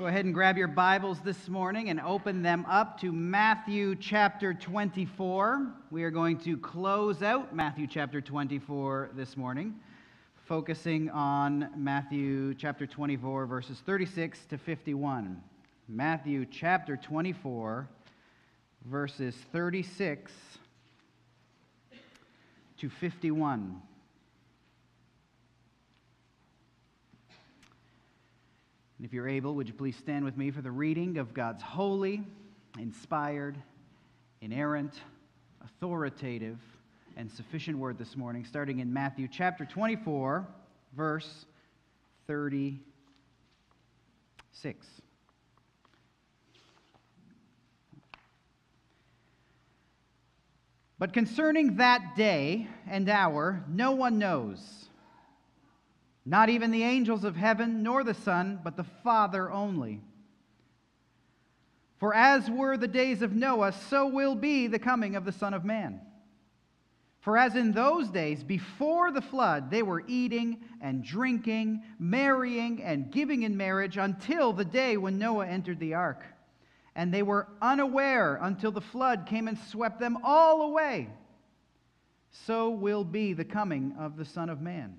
Go ahead and grab your Bibles this morning and open them up to Matthew chapter 24. We are going to close out Matthew chapter 24 this morning, focusing on Matthew chapter 24, verses 36 to 51. Matthew chapter 24, verses 36 to 51. And if you're able, would you please stand with me for the reading of God's holy, inspired, inerrant, authoritative, and sufficient word this morning, starting in Matthew chapter 24, verse 36. But concerning that day and hour, no one knows not even the angels of heaven, nor the Son, but the Father only. For as were the days of Noah, so will be the coming of the Son of Man. For as in those days before the flood, they were eating and drinking, marrying and giving in marriage until the day when Noah entered the ark. And they were unaware until the flood came and swept them all away. So will be the coming of the Son of Man.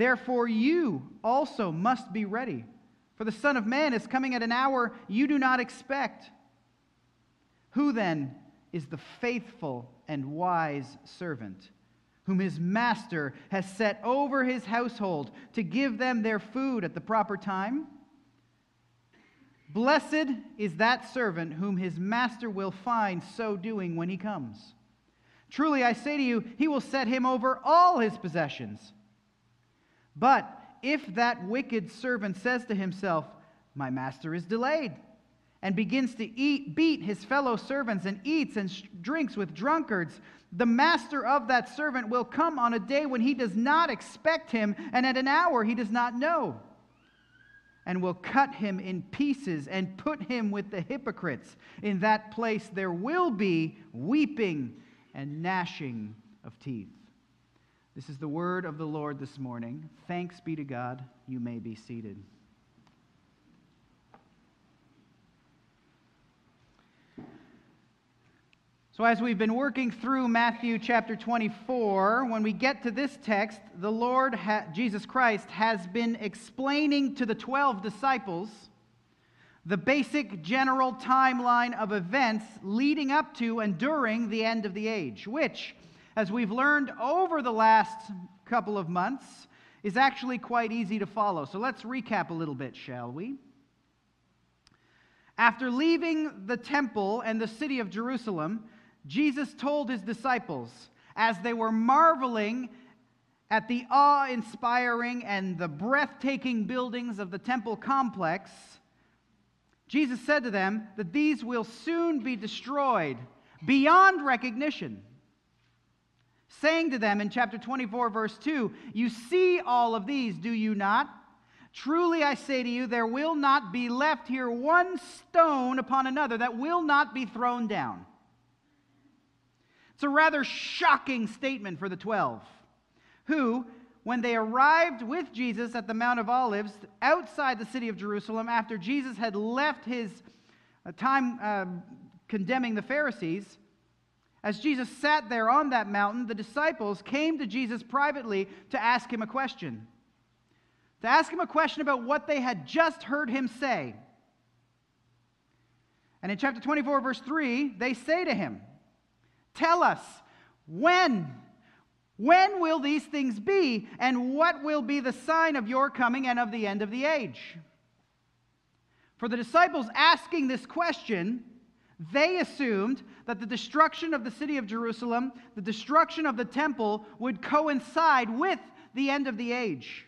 Therefore, you also must be ready, for the Son of Man is coming at an hour you do not expect. Who then is the faithful and wise servant, whom his master has set over his household to give them their food at the proper time? Blessed is that servant whom his master will find so doing when he comes. Truly, I say to you, he will set him over all his possessions. But if that wicked servant says to himself, My master is delayed, and begins to eat, beat his fellow servants and eats and sh- drinks with drunkards, the master of that servant will come on a day when he does not expect him, and at an hour he does not know, and will cut him in pieces and put him with the hypocrites. In that place there will be weeping and gnashing of teeth. This is the word of the Lord this morning. Thanks be to God. You may be seated. So, as we've been working through Matthew chapter 24, when we get to this text, the Lord, ha- Jesus Christ, has been explaining to the 12 disciples the basic general timeline of events leading up to and during the end of the age, which as we've learned over the last couple of months, is actually quite easy to follow. So let's recap a little bit, shall we? After leaving the temple and the city of Jerusalem, Jesus told his disciples, as they were marveling at the awe inspiring and the breathtaking buildings of the temple complex, Jesus said to them that these will soon be destroyed beyond recognition saying to them in chapter 24, verse 2, You see all of these, do you not? Truly I say to you, there will not be left here one stone upon another that will not be thrown down. It's a rather shocking statement for the 12, who, when they arrived with Jesus at the Mount of Olives outside the city of Jerusalem, after Jesus had left his uh, time uh, condemning the Pharisees, as Jesus sat there on that mountain, the disciples came to Jesus privately to ask him a question. To ask him a question about what they had just heard him say. And in chapter 24, verse 3, they say to him, Tell us, when? When will these things be? And what will be the sign of your coming and of the end of the age? For the disciples asking this question, they assumed that the destruction of the city of Jerusalem, the destruction of the temple, would coincide with the end of the age.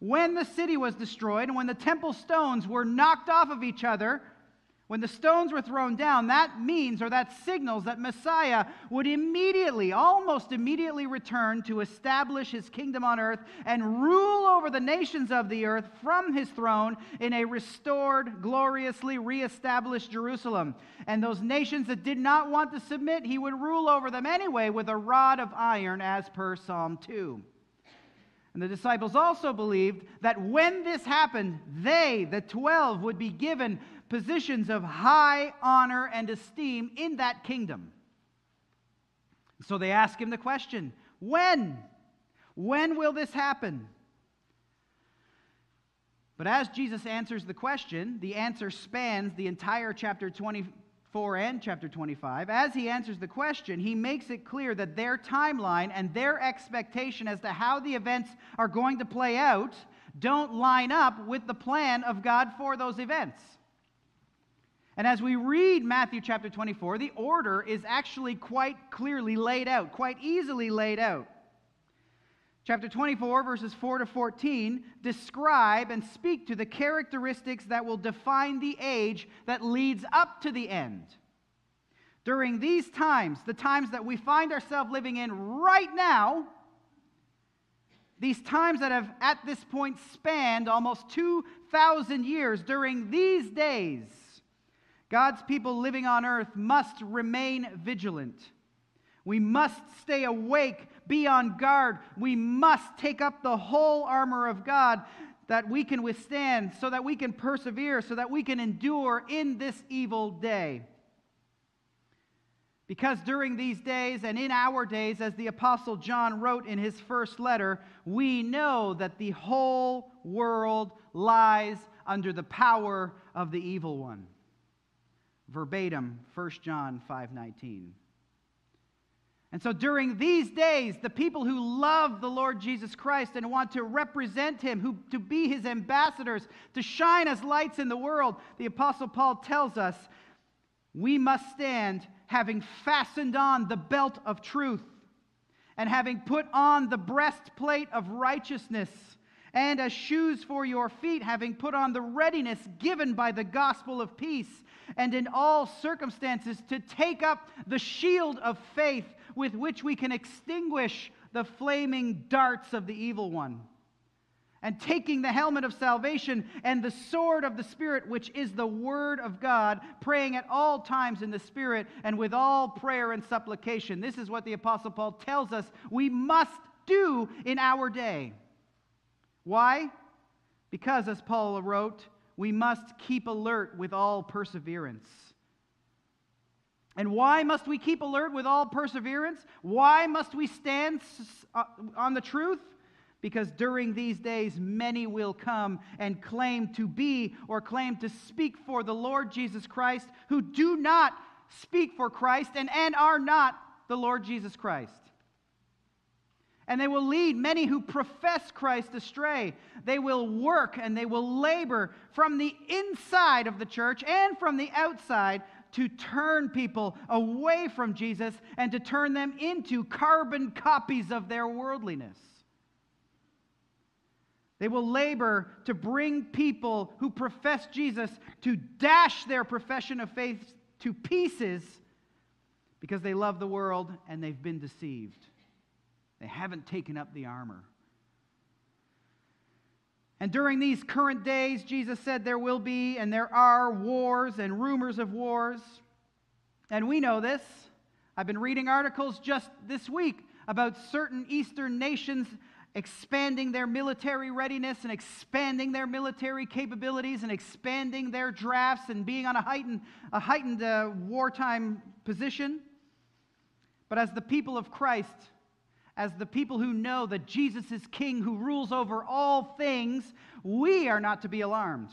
when the city was destroyed and when the temple stones were knocked off of each other, when the stones were thrown down, that means or that signals that Messiah would immediately, almost immediately return to establish his kingdom on earth and rule over the nations of the earth from his throne in a restored, gloriously reestablished Jerusalem. And those nations that did not want to submit, he would rule over them anyway with a rod of iron, as per Psalm 2. And the disciples also believed that when this happened, they, the twelve, would be given positions of high honor and esteem in that kingdom. So they ask him the question when? When will this happen? But as Jesus answers the question, the answer spans the entire chapter 24 and chapter 25. As he answers the question, he makes it clear that their timeline and their expectation as to how the events are going to play out don't line up with the plan of God for those events. And as we read Matthew chapter 24, the order is actually quite clearly laid out, quite easily laid out. Chapter 24, verses 4 to 14, describe and speak to the characteristics that will define the age that leads up to the end. During these times, the times that we find ourselves living in right now, these times that have at this point spanned almost 2,000 years, during these days, God's people living on earth must remain vigilant. We must stay awake, be on guard. We must take up the whole armor of God that we can withstand, so that we can persevere, so that we can endure in this evil day. Because during these days and in our days, as the Apostle John wrote in his first letter, we know that the whole world lies under the power of the evil one verbatim 1 John 5:19. And so during these days, the people who love the Lord Jesus Christ and want to represent him, who to be his ambassadors, to shine as lights in the world, the apostle Paul tells us, we must stand having fastened on the belt of truth and having put on the breastplate of righteousness and as shoes for your feet, having put on the readiness given by the gospel of peace, and in all circumstances to take up the shield of faith with which we can extinguish the flaming darts of the evil one. And taking the helmet of salvation and the sword of the Spirit, which is the Word of God, praying at all times in the Spirit and with all prayer and supplication. This is what the Apostle Paul tells us we must do in our day. Why? Because, as Paul wrote, we must keep alert with all perseverance. And why must we keep alert with all perseverance? Why must we stand uh, on the truth? Because during these days, many will come and claim to be or claim to speak for the Lord Jesus Christ who do not speak for Christ and, and are not the Lord Jesus Christ. And they will lead many who profess Christ astray. They will work and they will labor from the inside of the church and from the outside to turn people away from Jesus and to turn them into carbon copies of their worldliness. They will labor to bring people who profess Jesus to dash their profession of faith to pieces because they love the world and they've been deceived. They haven't taken up the armor. And during these current days, Jesus said there will be and there are wars and rumors of wars. And we know this. I've been reading articles just this week about certain Eastern nations expanding their military readiness and expanding their military capabilities and expanding their drafts and being on a heightened, a heightened uh, wartime position. But as the people of Christ, as the people who know that Jesus is King who rules over all things, we are not to be alarmed.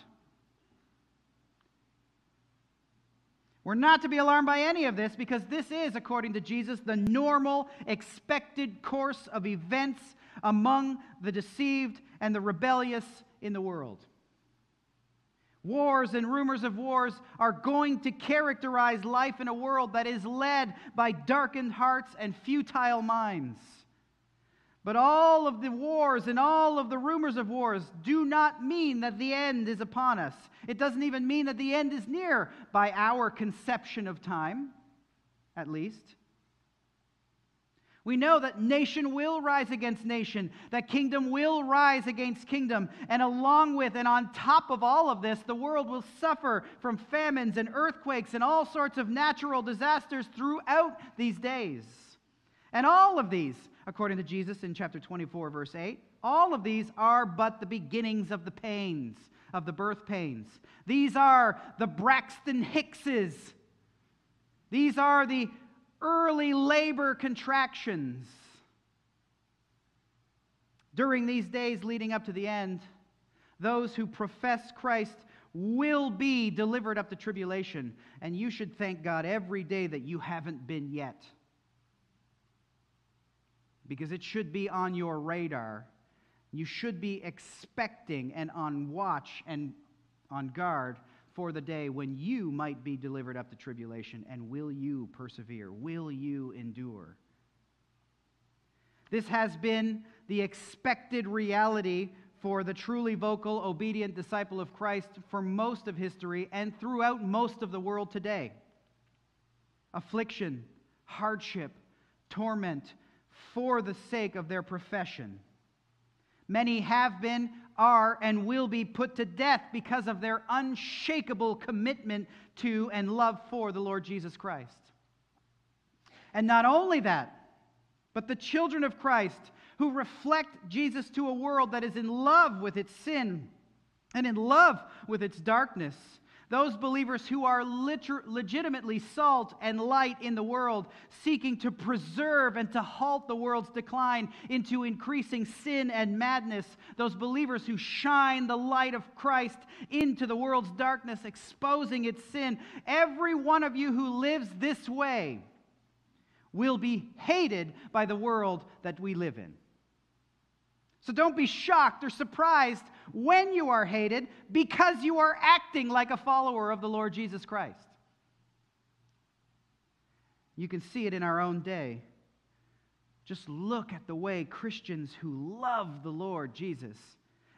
We're not to be alarmed by any of this because this is, according to Jesus, the normal, expected course of events among the deceived and the rebellious in the world. Wars and rumors of wars are going to characterize life in a world that is led by darkened hearts and futile minds. But all of the wars and all of the rumors of wars do not mean that the end is upon us. It doesn't even mean that the end is near by our conception of time, at least. We know that nation will rise against nation, that kingdom will rise against kingdom, and along with and on top of all of this, the world will suffer from famines and earthquakes and all sorts of natural disasters throughout these days. And all of these, according to Jesus in chapter 24, verse 8, all of these are but the beginnings of the pains, of the birth pains. These are the Braxton Hickses. These are the early labor contractions. During these days leading up to the end, those who profess Christ will be delivered up to tribulation. And you should thank God every day that you haven't been yet. Because it should be on your radar. You should be expecting and on watch and on guard for the day when you might be delivered up to tribulation. And will you persevere? Will you endure? This has been the expected reality for the truly vocal, obedient disciple of Christ for most of history and throughout most of the world today. Affliction, hardship, torment for the sake of their profession. Many have been, are, and will be put to death because of their unshakable commitment to and love for the Lord Jesus Christ. And not only that, but the children of Christ who reflect Jesus to a world that is in love with its sin and in love with its darkness those believers who are liter- legitimately salt and light in the world, seeking to preserve and to halt the world's decline into increasing sin and madness. Those believers who shine the light of Christ into the world's darkness, exposing its sin. Every one of you who lives this way will be hated by the world that we live in. So don't be shocked or surprised when you are hated because you are acting like a follower of the Lord Jesus Christ. You can see it in our own day. Just look at the way Christians who love the Lord Jesus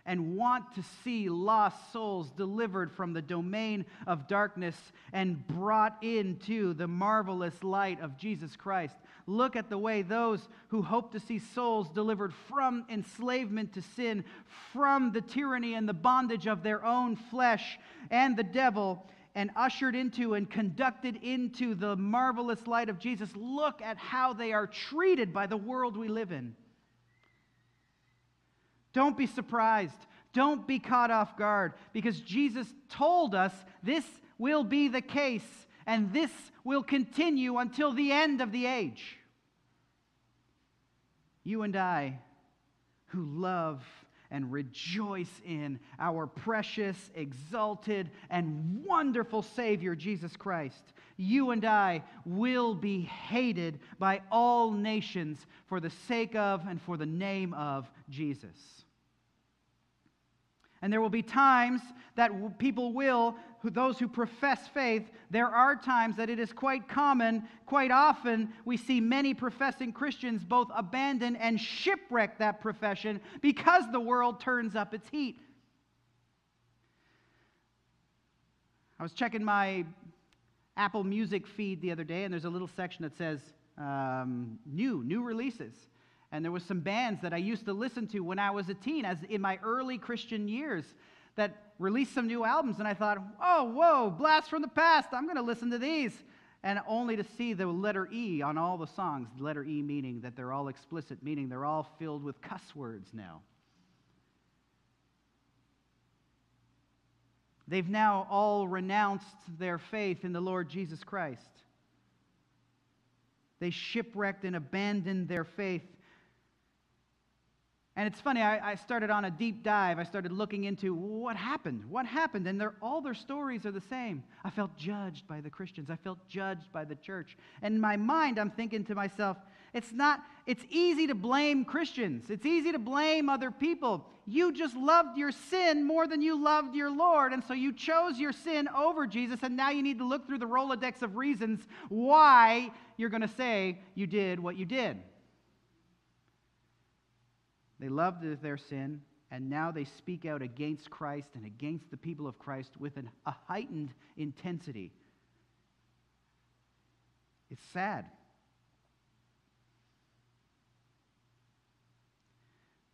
and want to see lost souls delivered from the domain of darkness and brought into the marvelous light of Jesus Christ. Look at the way those who hope to see souls delivered from enslavement to sin, from the tyranny and the bondage of their own flesh and the devil, and ushered into and conducted into the marvelous light of Jesus. Look at how they are treated by the world we live in. Don't be surprised. Don't be caught off guard because Jesus told us this will be the case and this will continue until the end of the age. You and I, who love and rejoice in our precious, exalted, and wonderful Savior, Jesus Christ, you and I will be hated by all nations for the sake of and for the name of Jesus. And there will be times that people will, those who profess faith, there are times that it is quite common, quite often, we see many professing Christians both abandon and shipwreck that profession because the world turns up its heat. I was checking my Apple Music feed the other day, and there's a little section that says um, new, new releases. And there was some bands that I used to listen to when I was a teen, as in my early Christian years, that released some new albums. And I thought, oh, whoa, blast from the past. I'm going to listen to these. And only to see the letter E on all the songs, the letter E meaning that they're all explicit, meaning they're all filled with cuss words now. They've now all renounced their faith in the Lord Jesus Christ. They shipwrecked and abandoned their faith and it's funny, I, I, started on a deep dive. I started looking into what happened. What happened? And all their stories are the same. I felt judged by the Christians. I felt judged by the church. And in my mind, I'm thinking to myself, it's not, it's easy to blame Christians. It's easy to blame other people. You just loved your sin more than you loved your Lord. And so you chose your sin over Jesus. And now you need to look through the Rolodex of reasons why you're going to say you did what you did. They loved their sin, and now they speak out against Christ and against the people of Christ with an, a heightened intensity. It's sad.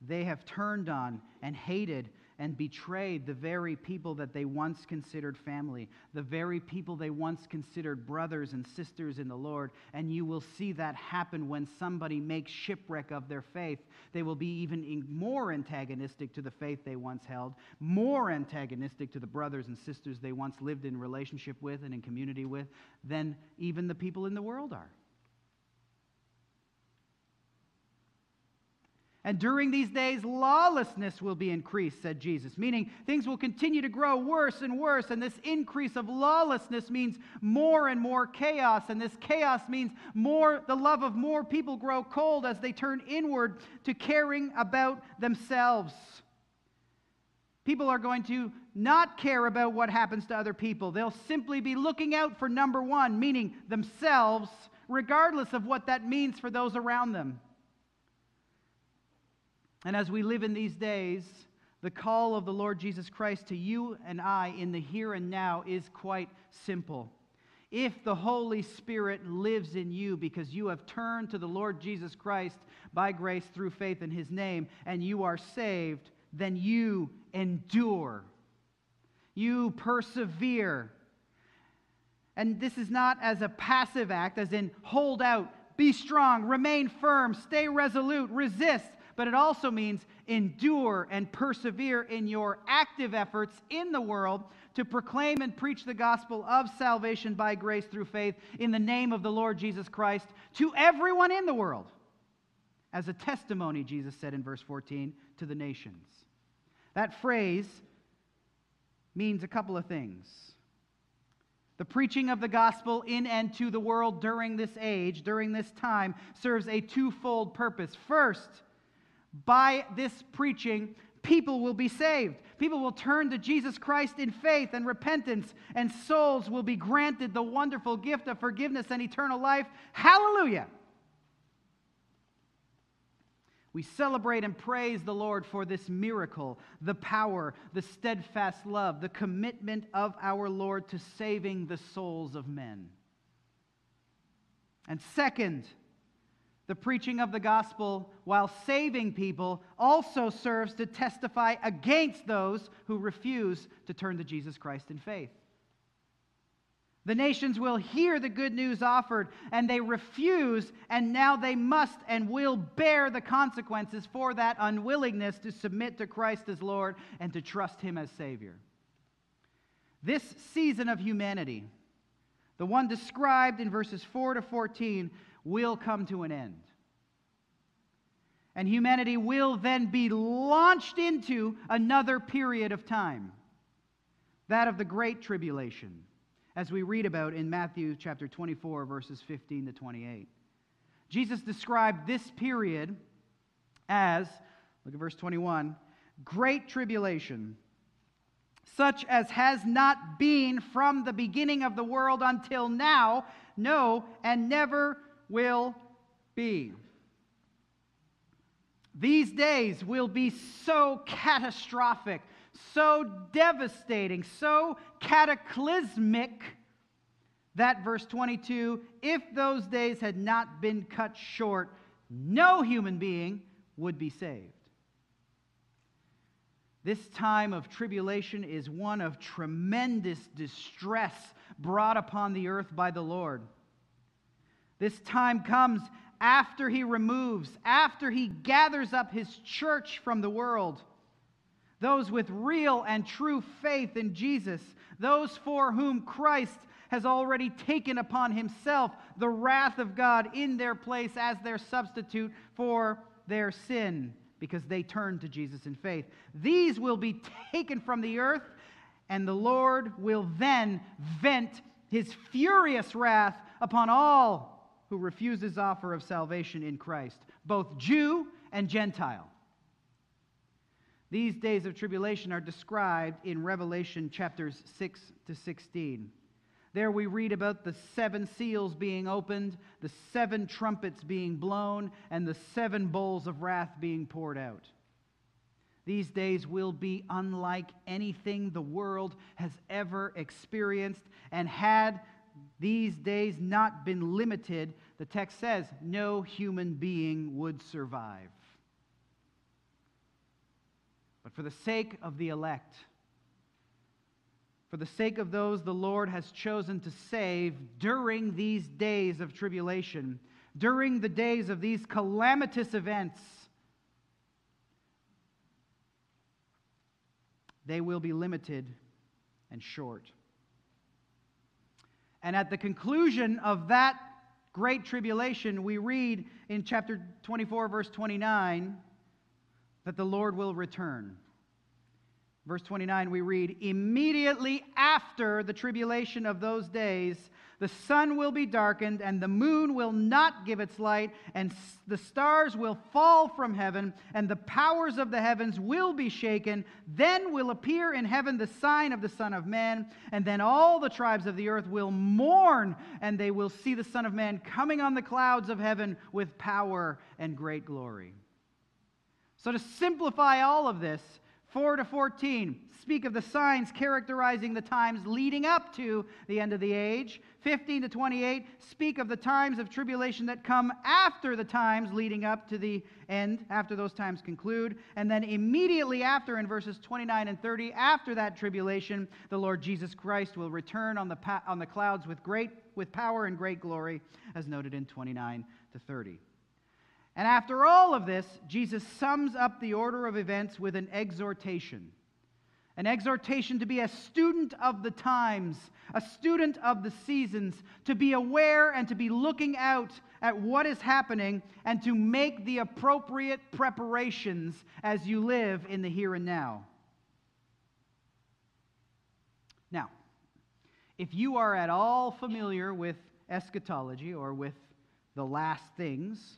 They have turned on and hated and betrayed the very people that they once considered family, the very people they once considered brothers and sisters in the Lord. And you will see that happen when somebody makes shipwreck of their faith. They will be even more antagonistic to the faith they once held, more antagonistic to the brothers and sisters they once lived in relationship with and in community with than even the people in the world are. And during these days, lawlessness will be increased, said Jesus, meaning things will continue to grow worse and worse. And this increase of lawlessness means more and more chaos. And this chaos means more, the love of more people grow cold as they turn inward to caring about themselves. People are going to not care about what happens to other people. They'll simply be looking out for number one, meaning themselves, regardless of what that means for those around them. And as we live in these days, the call of the Lord Jesus Christ to you and I in the here and now is quite simple. If the Holy Spirit lives in you because you have turned to the Lord Jesus Christ by grace through faith in his name and you are saved, then you endure. You persevere. And this is not as a passive act, as in hold out, be strong, remain firm, stay resolute, resist but it also means endure and persevere in your active efforts in the world to proclaim and preach the gospel of salvation by grace through faith in the name of the Lord Jesus Christ to everyone in the world. As a testimony, Jesus said in verse 14, to the nations. That phrase means a couple of things. The preaching of the gospel in and to the world during this age, during this time, serves a twofold purpose. First, by this preaching, people will be saved. People will turn to Jesus Christ in faith and repentance, and souls will be granted the wonderful gift of forgiveness and eternal life. Hallelujah! We celebrate and praise the Lord for this miracle, the power, the steadfast love, the commitment of our Lord to saving the souls of men. And second, the preaching of the gospel, while saving people, also serves to testify against those who refuse to turn to Jesus Christ in faith. The nations will hear the good news offered, and they refuse, and now they must and will bear the consequences for that unwillingness to submit to Christ as Lord and to trust Him as Savior. This season of humanity, the one described in verses 4 to 14, will come to an end. And humanity will then be launched into another period of time, that of the Great Tribulation, as we read about in Matthew chapter 24, verses 15 to 28. Jesus described this period as, look at verse 21, great tribulation, such as has not been from the beginning of the world until now, no, and never will be. These days will be so catastrophic, so devastating, so cataclysmic that, verse 22, if those days had not been cut short, no human being would be saved. This time of tribulation is one of tremendous distress brought upon the earth by the Lord. This time comes after he removes, after he gathers up his church from the world. Those with real and true faith in Jesus, those for whom Christ has already taken upon himself the wrath of God in their place as their substitute for their sin because they turned to Jesus in faith. These will be taken from the earth, and the Lord will then vent his furious wrath upon all who refuse his offer of salvation in Christ, both Jew and Gentile. These days of tribulation are described in Revelation chapters 6 to 16. There we read about the seven seals being opened, the seven trumpets being blown, and the seven bowls of wrath being poured out. These days will be unlike anything the world has ever experienced. And had these days not been limited, the text says no human being would survive. But for the sake of the elect, for the sake of those the Lord has chosen to save during these days of tribulation, during the days of these calamitous events, they will be limited and short. And at the conclusion of that great tribulation, we read in chapter 24, verse 29, that the Lord will return. Verse 29, we read, Immediately after the tribulation of those days, the sun will be darkened, and the moon will not give its light, and the stars will fall from heaven, and the powers of the heavens will be shaken. Then will appear in heaven the sign of the Son of Man, and then all the tribes of the earth will mourn, and they will see the Son of Man coming on the clouds of heaven with power and great glory. So, to simplify all of this, 4 to 14 speak of the signs characterizing the times leading up to the end of the age. 15 to 28 speak of the times of tribulation that come after the times leading up to the end, after those times conclude. And then immediately after, in verses 29 and 30, after that tribulation, the Lord Jesus Christ will return on the, pa- on the clouds with, great, with power and great glory, as noted in 29 to 30. And after all of this, Jesus sums up the order of events with an exhortation. An exhortation to be a student of the times, a student of the seasons, to be aware and to be looking out at what is happening and to make the appropriate preparations as you live in the here and now. Now, if you are at all familiar with eschatology or with the last things,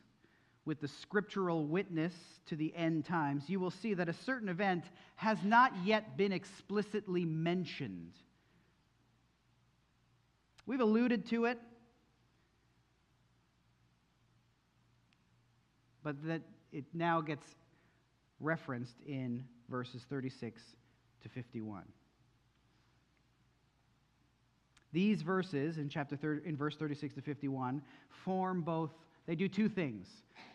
with the scriptural witness to the end times, you will see that a certain event has not yet been explicitly mentioned. We've alluded to it, but that it now gets referenced in verses 36 to 51. These verses in chapter 30, in verse 36 to 51 form both they do two things.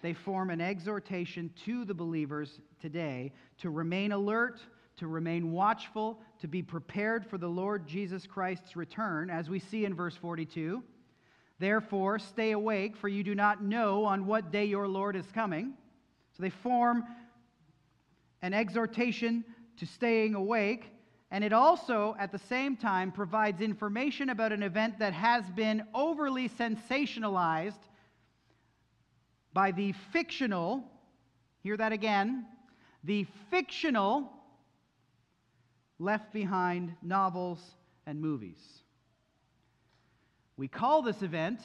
They form an exhortation to the believers today to remain alert, to remain watchful, to be prepared for the Lord Jesus Christ's return, as we see in verse 42. Therefore, stay awake, for you do not know on what day your Lord is coming. So they form an exhortation to staying awake, and it also, at the same time, provides information about an event that has been overly sensationalized by the fictional, hear that again, the fictional left behind novels and movies. We call this event,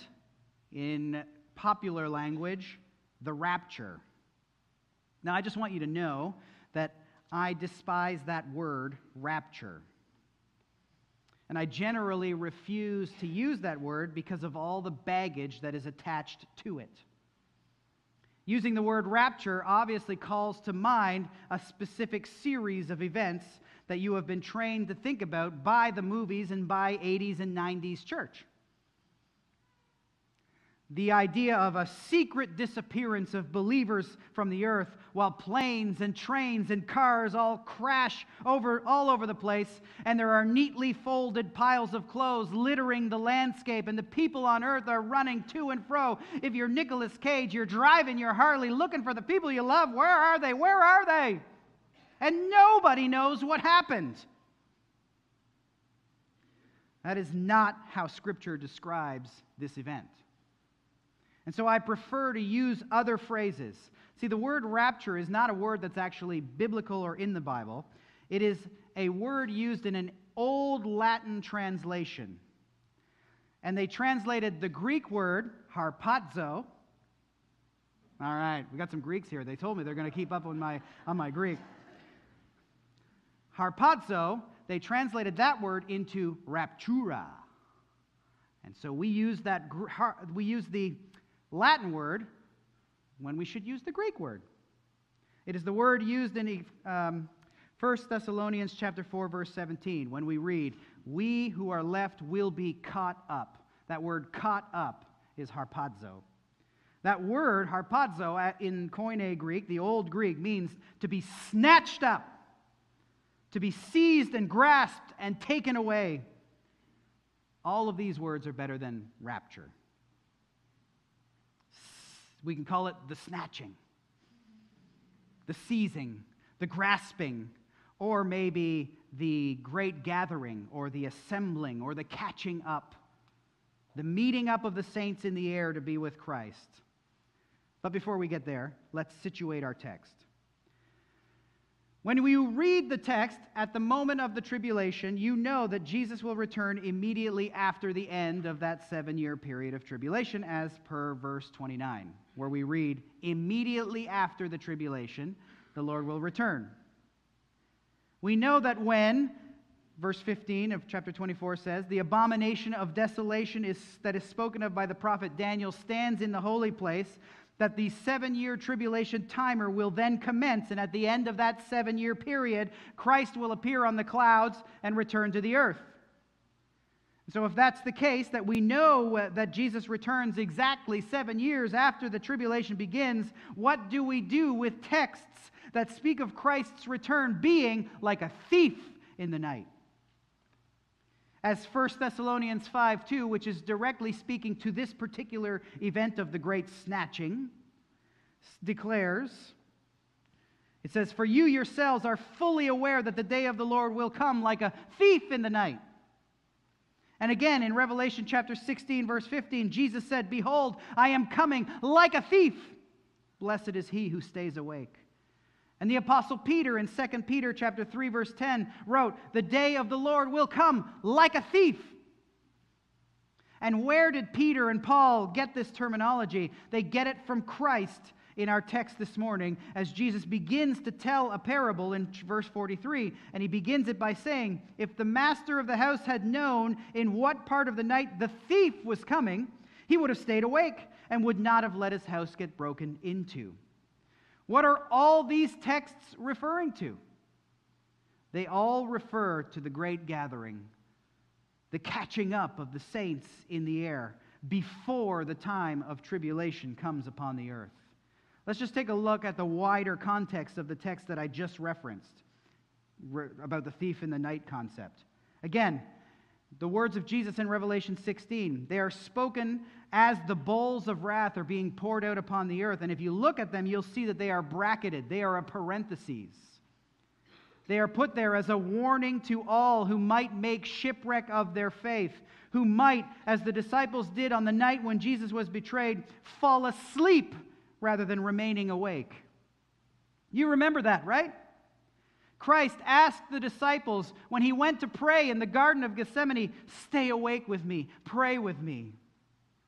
in popular language, the rapture. Now, I just want you to know that I despise that word, rapture. And I generally refuse to use that word because of all the baggage that is attached to it. Using the word rapture obviously calls to mind a specific series of events that you have been trained to think about by the movies and by 80s and 90s church the idea of a secret disappearance of believers from the earth while planes and trains and cars all crash over all over the place and there are neatly folded piles of clothes littering the landscape and the people on earth are running to and fro. If you're Nicolas Cage you're driving your Harley looking for the people you love. Where are they? Where are they? And nobody knows what happened. That is not how scripture describes this event and so I prefer to use other phrases. See, the word rapture is not a word that's actually biblical or in the Bible, it is a word used in an old Latin translation. And they translated the Greek word harpazo. All right, we got some Greeks here. They told me they're going to keep up on my, on my Greek. Harpazo, they translated that word into raptura. And so we use that we use the Latin word when we should use the Greek word. It is the word used in um, 1 Thessalonians chapter 4 verse 17 when we read, "We who are left will be caught up." That word caught up is harpazo. That word harpazo in Koine Greek, the old Greek, means to be snatched up, to be seized and grasped and taken away. All of these words are better than rapture. We can call it the snatching, the seizing, the grasping, or maybe the great gathering, or the assembling, or the catching up, the meeting up of the saints in the air to be with Christ. But before we get there, let's situate our text. When we read the text at the moment of the tribulation, you know that Jesus will return immediately after the end of that seven year period of tribulation, as per verse 29, where we read, Immediately after the tribulation, the Lord will return. We know that when, verse 15 of chapter 24 says, the abomination of desolation is, that is spoken of by the prophet Daniel stands in the holy place that the seven year tribulation timer will then commence, and at the end of that seven year period, Christ will appear on the clouds and return to the earth. So, if that's the case, that we know uh, that Jesus returns exactly seven years after the tribulation begins, what do we do with texts that speak of Christ's return being like a thief in the night? As 1 Thessalonians 5 2, which is directly speaking to this particular event of the great snatching, declares. It says, For you yourselves are fully aware that the day of the Lord will come like a thief in the night. And again, in Revelation chapter 16, verse 15, Jesus said, Behold, I am coming like a thief. Blessed is he who stays awake. And the apostle Peter in 2 Peter chapter 3 verse 10 wrote, "The day of the Lord will come like a thief." And where did Peter and Paul get this terminology? They get it from Christ in our text this morning as Jesus begins to tell a parable in verse 43. And he begins it by saying, If the master of the house had known in what part of the night the thief was coming, he would have stayed awake and would not have let his house get broken into. What are all these texts referring to? They all refer to the great gathering, the catching up of the saints in the air before the time of tribulation comes upon the earth. Let's just take a look at the wider context of the text that I just referenced about the thief in the night concept. Again, the words of Jesus in Revelation 16, they are spoken as the bowls of wrath are being poured out upon the earth. And if you look at them, you'll see that they are bracketed, they are a parenthesis. They are put there as a warning to all who might make shipwreck of their faith, who might, as the disciples did on the night when Jesus was betrayed, fall asleep rather than remaining awake. You remember that, right? Christ asked the disciples when he went to pray in the Garden of Gethsemane, Stay awake with me, pray with me.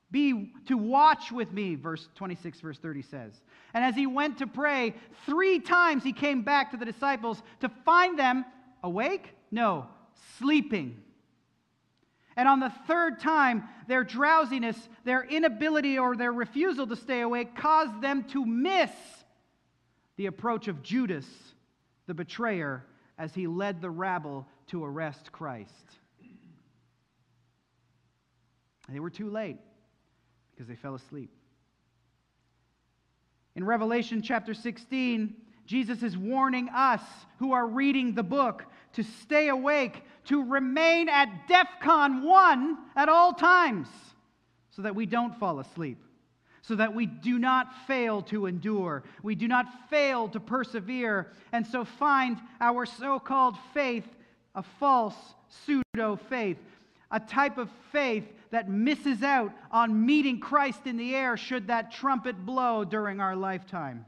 Be to watch with me, verse 26, verse 30 says. And as he went to pray, three times he came back to the disciples to find them awake? No, sleeping. And on the third time, their drowsiness, their inability, or their refusal to stay awake caused them to miss the approach of Judas, the betrayer, as he led the rabble to arrest Christ. They were too late because they fell asleep. In Revelation chapter 16, Jesus is warning us who are reading the book to stay awake, to remain at DEFCON 1 at all times, so that we don't fall asleep, so that we do not fail to endure, we do not fail to persevere, and so find our so called faith a false pseudo faith, a type of faith that misses out on meeting Christ in the air should that trumpet blow during our lifetime.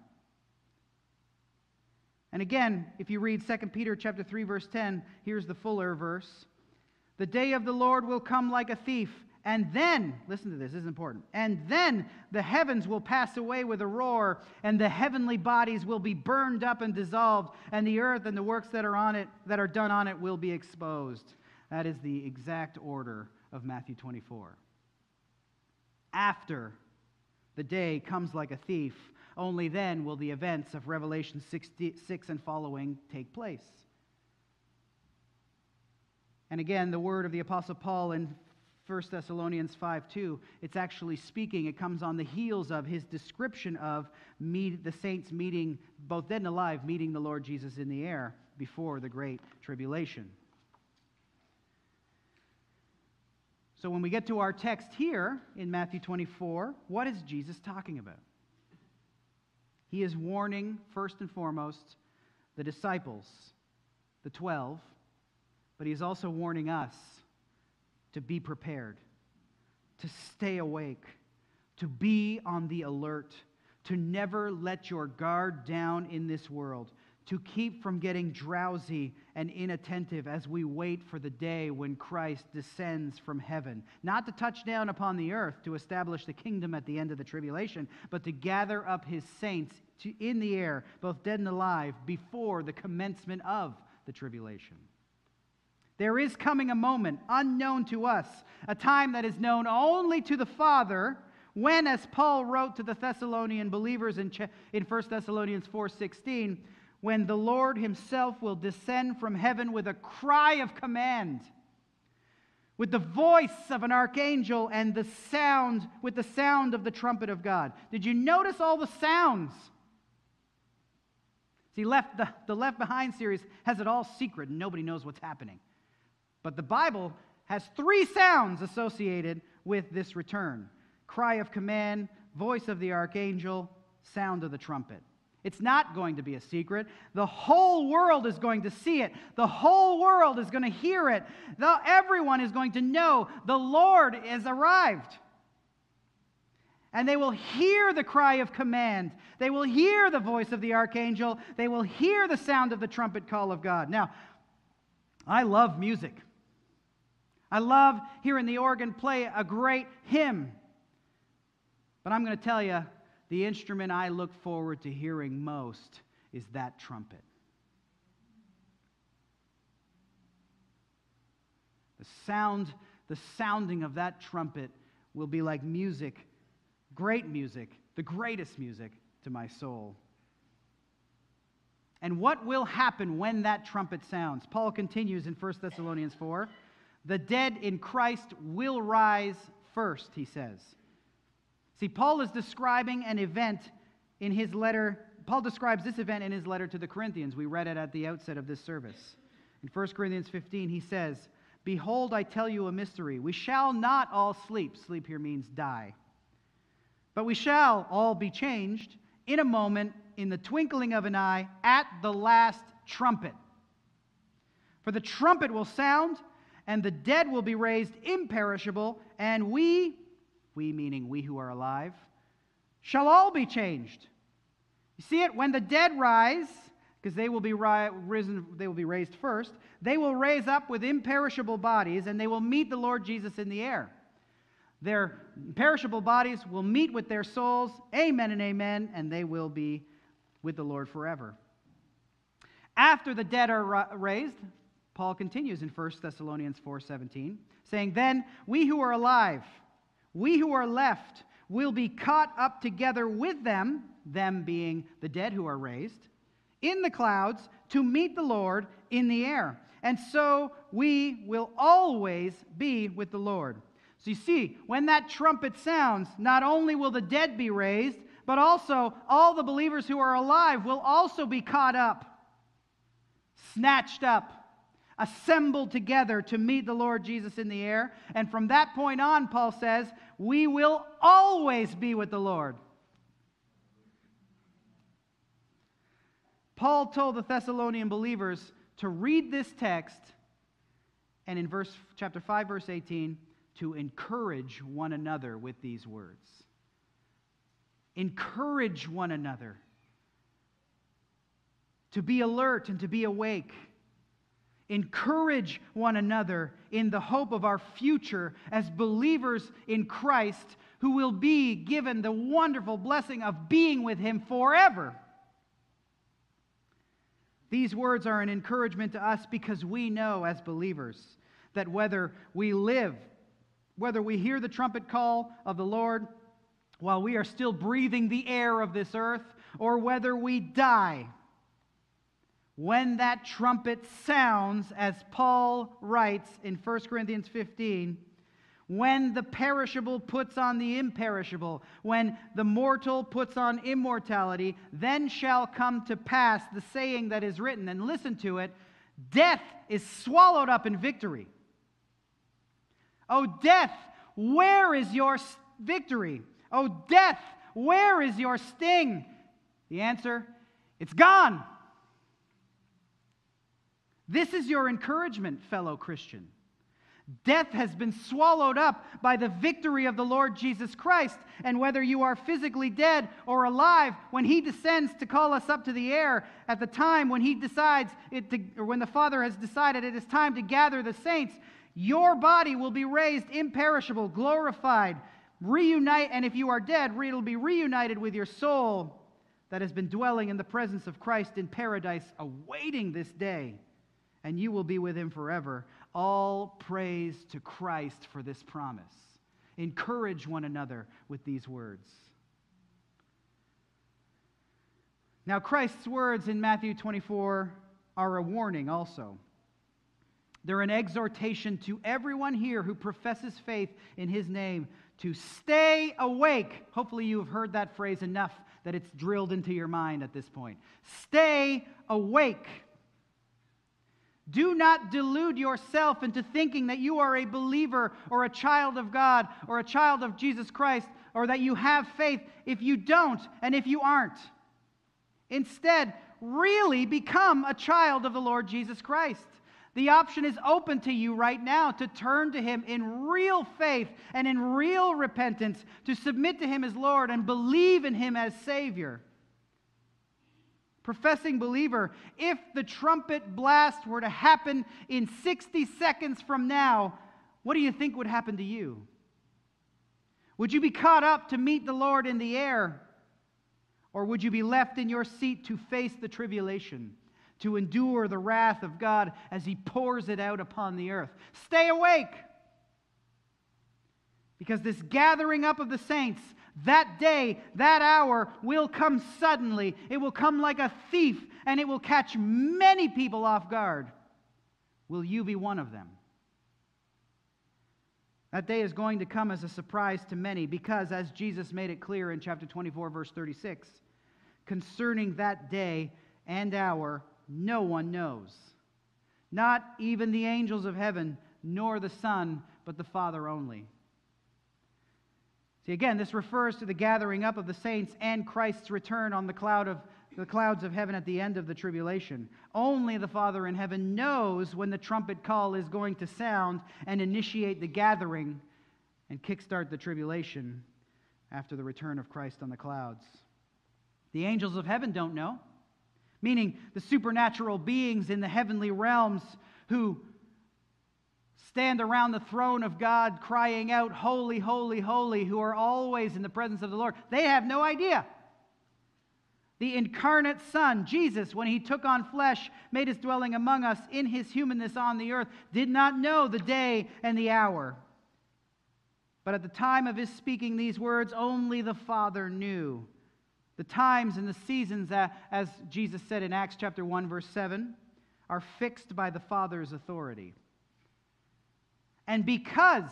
And again, if you read 2 Peter chapter 3 verse 10, here's the fuller verse. The day of the Lord will come like a thief, and then, listen to this, this is important. And then the heavens will pass away with a roar, and the heavenly bodies will be burned up and dissolved, and the earth and the works that are on it that are done on it will be exposed. That is the exact order of Matthew 24. After the day comes like a thief, only then will the events of Revelation 6 and following take place. And again, the word of the Apostle Paul in 1 Thessalonians 5 2, it's actually speaking, it comes on the heels of his description of meet, the saints meeting, both dead and alive, meeting the Lord Jesus in the air before the great tribulation. So when we get to our text here in Matthew 24, what is Jesus talking about? He is warning, first and foremost, the disciples, the 12, but he is also warning us to be prepared, to stay awake, to be on the alert, to never let your guard down in this world, to keep from getting drowsy and inattentive as we wait for the day when Christ descends from heaven. Not to touch down upon the earth to establish the kingdom at the end of the tribulation, but to gather up his saints in the air, both dead and alive, before the commencement of the tribulation. There is coming a moment unknown to us, a time that is known only to the Father when as paul wrote to the thessalonian believers in, in 1 thessalonians 4.16 when the Lord himself will descend from heaven with a cry of command, with the voice of an archangel and the sound, with the sound of the trumpet of God. Did you notice all the sounds? See, left, the, the Left Behind series has it all secret and nobody knows what's happening. But the Bible has three sounds associated with this return cry of command, voice of the archangel, sound of the trumpet. It's not going to be a secret. The whole world is going to see it. The whole world is going to hear it. The, everyone is going to know the Lord has arrived. And they will hear the cry of command. They will hear the voice of the archangel. They will hear the sound of the trumpet call of God. Now, I love music. I love hearing the organ play a great hymn. But I'm going to tell you, the instrument I look forward to hearing most is that trumpet. The sound, the sounding of that trumpet will be like music, great music, the greatest music to my soul. And what will happen when that trumpet sounds? Paul continues in 1 Thessalonians 4 The dead in Christ will rise first, he says. See, Paul is describing an event in his letter. Paul describes this event in his letter to the Corinthians. We read it at the outset of this service. In 1 Corinthians 15, he says, Behold, I tell you a mystery. We shall not all sleep. Sleep here means die. But we shall all be changed in a moment, in the twinkling of an eye, at the last trumpet. For the trumpet will sound, and the dead will be raised imperishable, and we we meaning we who are alive, shall all be changed. You see it? When the dead rise, because they will be ri- risen, they will be raised first, they will raise up with imperishable bodies, and they will meet the Lord Jesus in the air. Their perishable bodies will meet with their souls, amen and amen, and they will be with the Lord forever. After the dead are raised, Paul continues in 1 Thessalonians 4:17, saying, "Then we who are alive, we who are left will be caught up together with them, them being the dead who are raised, in the clouds to meet the Lord in the air. And so we will always be with the Lord. So you see, when that trumpet sounds, not only will the dead be raised, but also all the believers who are alive will also be caught up, snatched up assembled together to meet the Lord Jesus in the air. And from that point on, Paul says, we will always be with the Lord. Paul told the Thessalonian believers to read this text and in verse chapter 5 verse 18 to encourage one another with these words. Encourage one another to be alert and to be awake encourage one another in the hope of our future as believers in Christ who will be given the wonderful blessing of being with Him forever. These words are an encouragement to us because we know as believers that whether we live, whether we hear the trumpet call of the Lord while we are still breathing the air of this earth, or whether we die. When that trumpet sounds, as Paul writes in 1 Corinthians 15, when the perishable puts on the imperishable, when the mortal puts on immortality, then shall come to pass the saying that is written. And listen to it death is swallowed up in victory. Oh, death, where is your victory? Oh, death, where is your sting? The answer it's gone. This is your encouragement, fellow Christian. Death has been swallowed up by the victory of the Lord Jesus Christ. And whether you are physically dead or alive, when He descends to call us up to the air, at the time when He decides, it to, or when the Father has decided it is time to gather the saints, your body will be raised imperishable, glorified, reunite, and if you are dead, it'll be reunited with your soul that has been dwelling in the presence of Christ in paradise, awaiting this day, and you will be with Him forever. All praise to Christ for this promise. Encourage one another with these words. Now, Christ's words in Matthew 24 are a warning also. They're an exhortation to everyone here who professes faith in his name to stay awake. Hopefully, you have heard that phrase enough that it's drilled into your mind at this point. Stay awake. Do not delude yourself into thinking that you are a believer or a child of God or a child of Jesus Christ or that you have faith if you don't and if you aren't. Instead, really become a child of the Lord Jesus Christ. The option is open to you right now to turn to Him in real faith and in real repentance, to submit to Him as Lord and believe in Him as Savior professing believer, if the trumpet blast were to happen in 60 seconds from now, what do you think would happen to you? Would you be caught up to meet the Lord in the air? Or would you be left in your seat to face the tribulation, to endure the wrath of God as He pours it out upon the earth? Stay awake! Because this gathering up of the saints that day, that hour will come suddenly. It will come like a thief, and it will catch many people off guard. Will you be one of them? That day is going to come as a surprise to many because, as Jesus made it clear in chapter 24, verse 36, concerning that day and hour, no one knows. Not even the angels of heaven, nor the Son, but the Father only. See, again, this refers to the gathering up of the saints and Christ's return on the cloud of the clouds of heaven at the end of the tribulation. Only the Father in heaven knows when the trumpet call is going to sound and initiate the gathering and kickstart the tribulation after the return of Christ on the clouds. The angels of heaven don't know, meaning the supernatural beings in the heavenly realms who stand around the throne of God crying out, Holy, holy, holy, who are always in the presence of the Lord. They have no idea. The incarnate Son, Jesus, when he took on flesh, made his dwelling among us in his humanness on the earth, did not know the day and the hour. But at the time of his speaking these words, only the Father knew. The times and the seasons, as Jesus said in Acts chapter 1, verse 7, are fixed by the Father's authority. And because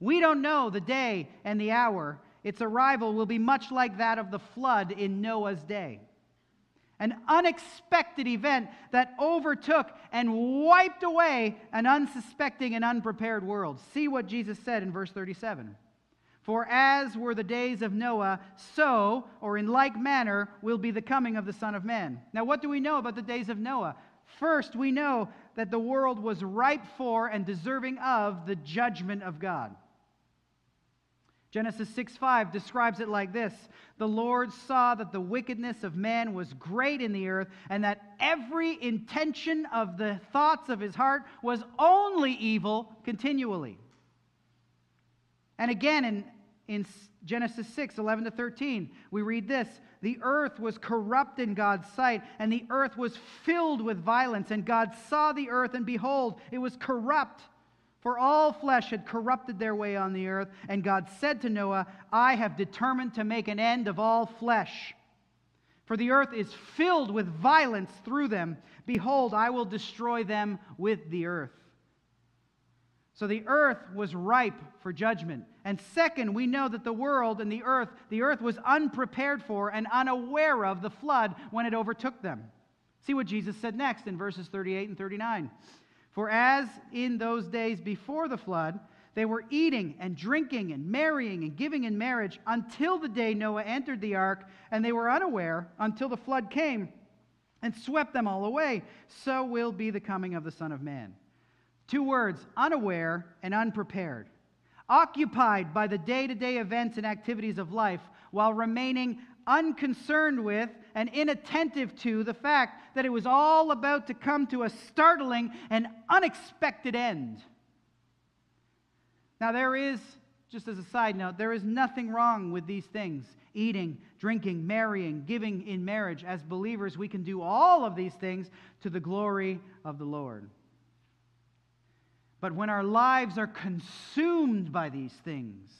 we don't know the day and the hour, its arrival will be much like that of the flood in Noah's day. An unexpected event that overtook and wiped away an unsuspecting and unprepared world. See what Jesus said in verse 37. For as were the days of Noah, so, or in like manner, will be the coming of the Son of Man. Now, what do we know about the days of Noah? First, we know that the world was ripe for and deserving of the judgment of God. Genesis 6 5 describes it like this The Lord saw that the wickedness of man was great in the earth, and that every intention of the thoughts of his heart was only evil continually. And again in, in Genesis 6 11 to 13, we read this the earth was corrupt in God's sight, and the earth was filled with violence. And God saw the earth, and behold, it was corrupt, For all flesh had corrupted their way on the earth, and God said to Noah, I have determined to make an end of all flesh. For the earth is filled with violence through them. Behold, I will destroy them with the earth. So the earth was ripe for judgment. And second, we know that the world and the earth, the earth was unprepared for and unaware of the flood when it overtook them. See what Jesus said next in verses 38 and 39. For as in those days before the flood, they were eating and drinking and marrying and giving in marriage until the day Noah entered the ark, and they were unaware until the flood came and swept them all away. So will be the coming of the Son of Man. Two words unaware and unprepared. Occupied by the day to day events and activities of life while remaining unconcerned with and inattentive to the fact that it was all about to come to a startling and unexpected end. Now, there is, just as a side note, there is nothing wrong with these things eating, drinking, marrying, giving in marriage. As believers, we can do all of these things to the glory of the Lord. But when our lives are consumed by these things,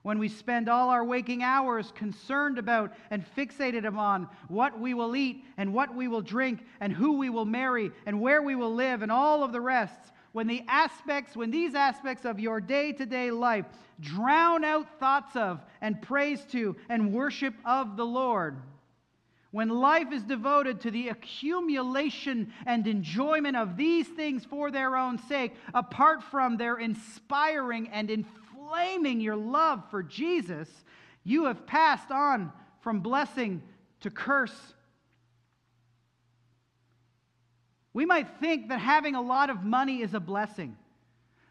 when we spend all our waking hours concerned about and fixated upon what we will eat and what we will drink and who we will marry and where we will live and all of the rest, when the aspects, when these aspects of your day to day life drown out thoughts of and praise to and worship of the Lord, when life is devoted to the accumulation and enjoyment of these things for their own sake, apart from their inspiring and inflaming your love for Jesus, you have passed on from blessing to curse. We might think that having a lot of money is a blessing.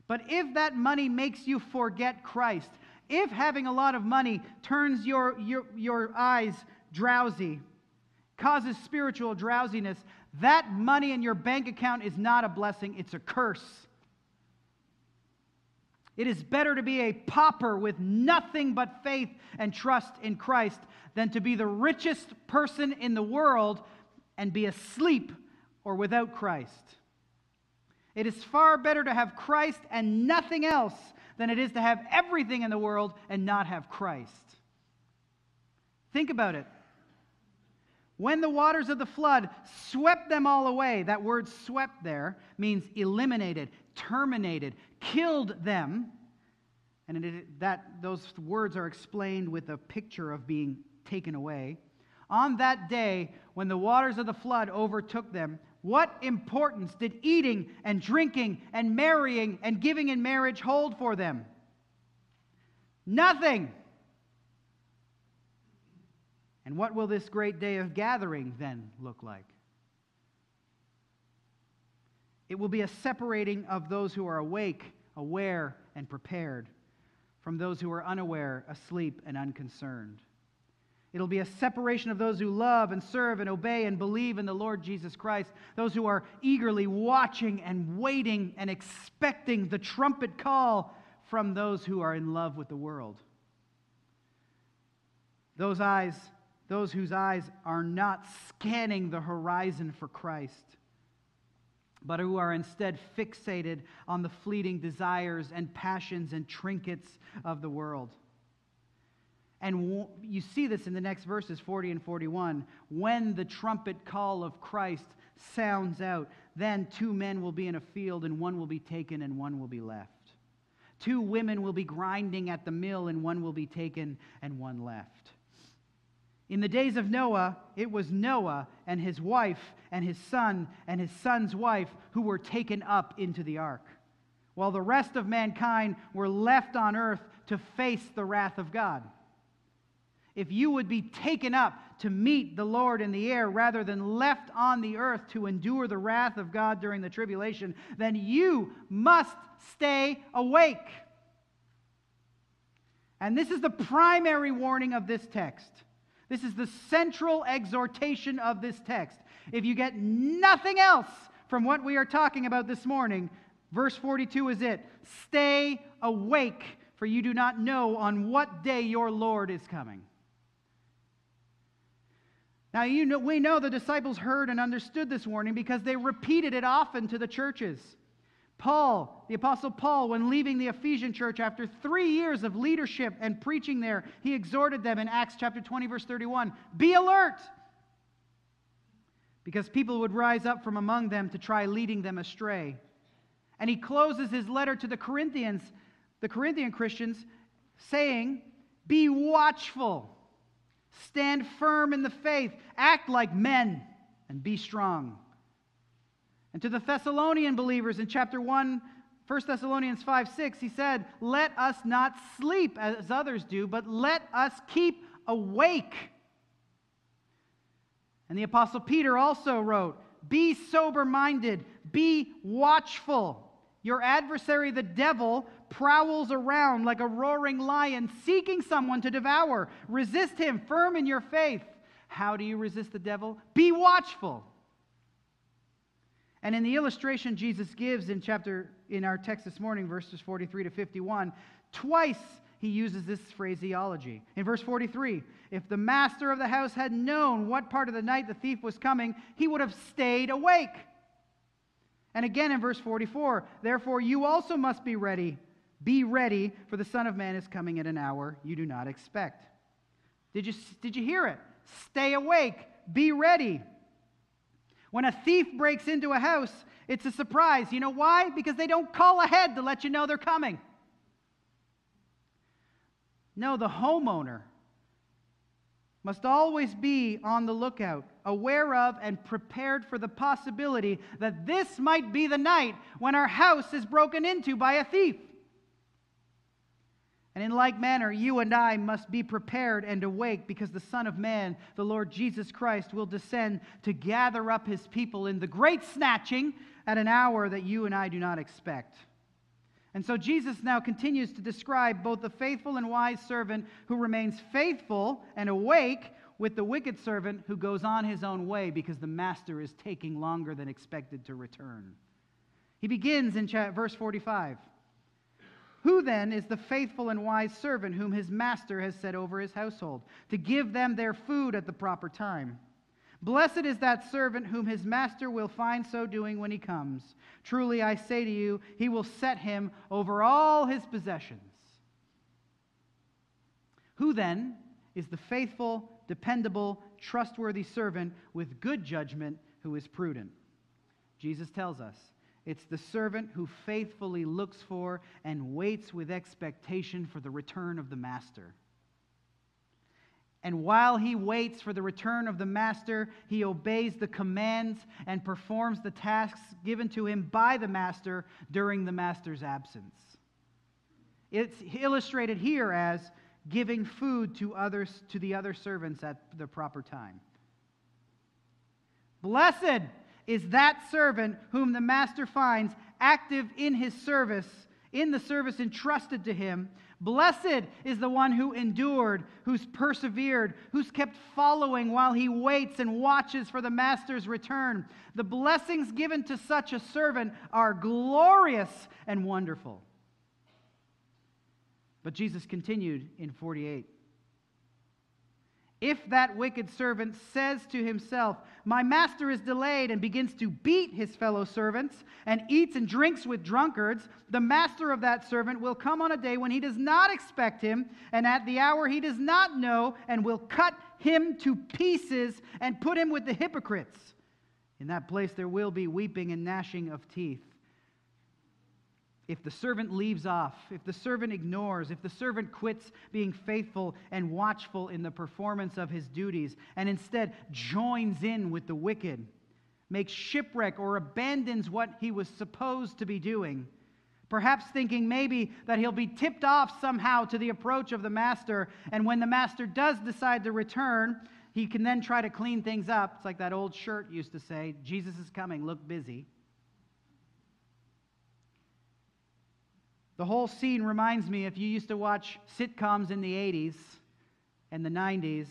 But if that money makes you forget Christ, if having a lot of money turns your, your, your eyes drowsy, causes spiritual drowsiness, that money in your bank account is not a blessing, it's a curse. It is better to be a pauper with nothing but faith and trust in Christ than to be the richest person in the world and be asleep or without Christ. It is far better to have Christ and nothing else than it is to have everything in the world and not have Christ. Think about it. When the waters of the flood swept them all away, that word swept there means eliminated, terminated, killed them. And it, that, those words are explained with a picture of being taken away. On that day, when the waters of the flood overtook them, what importance did eating and drinking and marrying and giving in marriage hold for them? Nothing. And what will this great day of gathering then look like? It will be a separating of those who are awake, aware, and prepared from those who are unaware, asleep, and unconcerned. It'll be a separation of those who love and serve and obey and believe in the Lord Jesus Christ, those who are eagerly watching and waiting and expecting the trumpet call from those who are in love with the world. Those eyes, those whose eyes are not scanning the horizon for Christ but who are instead fixated on the fleeting desires and passions and trinkets of the world. And you see this in the next verses 40 and 41. When the trumpet call of Christ sounds out, then two men will be in a field, and one will be taken, and one will be left. Two women will be grinding at the mill, and one will be taken, and one left. In the days of Noah, it was Noah and his wife and his son and his son's wife who were taken up into the ark, while the rest of mankind were left on earth to face the wrath of God. If you would be taken up to meet the Lord in the air rather than left on the earth to endure the wrath of God during the tribulation, then you must stay awake. And this is the primary warning of this text. This is the central exhortation of this text. If you get nothing else from what we are talking about this morning, verse 42 is it. Stay awake, for you do not know on what day your Lord is coming. Now, you know, we know the disciples heard and understood this warning because they repeated it often to the churches. Paul, the Apostle Paul, when leaving the Ephesian church after three years of leadership and preaching there, he exhorted them in Acts chapter 20, verse 31 Be alert! Because people would rise up from among them to try leading them astray. And he closes his letter to the Corinthians, the Corinthian Christians, saying, Be watchful, stand firm in the faith, act like men, and be strong. And to the Thessalonian believers in chapter 1, 1 Thessalonians 5 6, he said, Let us not sleep as others do, but let us keep awake. And the Apostle Peter also wrote, Be sober minded, be watchful. Your adversary, the devil, prowls around like a roaring lion, seeking someone to devour. Resist him, firm in your faith. How do you resist the devil? Be watchful. And in the illustration Jesus gives in chapter in our text this morning, verses 43 to 51, twice he uses this phraseology. In verse 43, if the master of the house had known what part of the night the thief was coming, he would have stayed awake. And again in verse 44, therefore you also must be ready. Be ready, for the Son of Man is coming at an hour you do not expect. Did you, did you hear it? Stay awake. Be ready. When a thief breaks into a house, it's a surprise. You know why? Because they don't call ahead to let you know they're coming. No, the homeowner must always be on the lookout, aware of and prepared for the possibility that this might be the night when our house is broken into by a thief. And in like manner, you and I must be prepared and awake because the Son of Man, the Lord Jesus Christ, will descend to gather up his people in the great snatching at an hour that you and I do not expect. And so Jesus now continues to describe both the faithful and wise servant who remains faithful and awake with the wicked servant who goes on his own way because the master is taking longer than expected to return. He begins in verse 45. Who then is the faithful and wise servant whom his master has set over his household to give them their food at the proper time? Blessed is that servant whom his master will find so doing when he comes. Truly I say to you, he will set him over all his possessions. Who then is the faithful, dependable, trustworthy servant with good judgment who is prudent? Jesus tells us it's the servant who faithfully looks for and waits with expectation for the return of the master. And while he waits for the return of the master, he obeys the commands and performs the tasks given to him by the master during the master's absence. It's illustrated here as giving food to others to the other servants at the proper time. Blessed is that servant whom the master finds active in his service, in the service entrusted to him. Blessed is the one who endured, who's persevered, who's kept following while he waits and watches for the master's return. The blessings given to such a servant are glorious and wonderful. But Jesus continued in 48. If that wicked servant says to himself, My master is delayed, and begins to beat his fellow servants, and eats and drinks with drunkards, the master of that servant will come on a day when he does not expect him, and at the hour he does not know, and will cut him to pieces and put him with the hypocrites. In that place there will be weeping and gnashing of teeth if the servant leaves off, if the servant ignores, if the servant quits being faithful and watchful in the performance of his duties and instead joins in with the wicked, makes shipwreck or abandons what he was supposed to be doing, perhaps thinking maybe that he'll be tipped off somehow to the approach of the master, and when the master does decide to return, he can then try to clean things up. It's like that old shirt used to say, Jesus is coming, look busy. The whole scene reminds me if you used to watch sitcoms in the 80s and the 90s,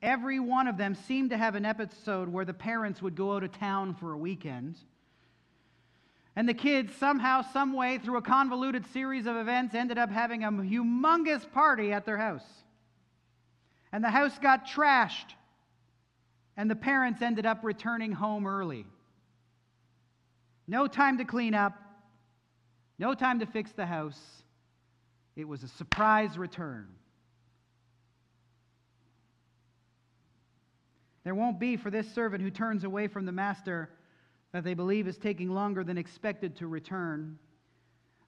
every one of them seemed to have an episode where the parents would go out of town for a weekend. And the kids, somehow, some way, through a convoluted series of events, ended up having a humongous party at their house. And the house got trashed, and the parents ended up returning home early. No time to clean up, No time to fix the house. It was a surprise return. There won't be for this servant who turns away from the master that they believe is taking longer than expected to return.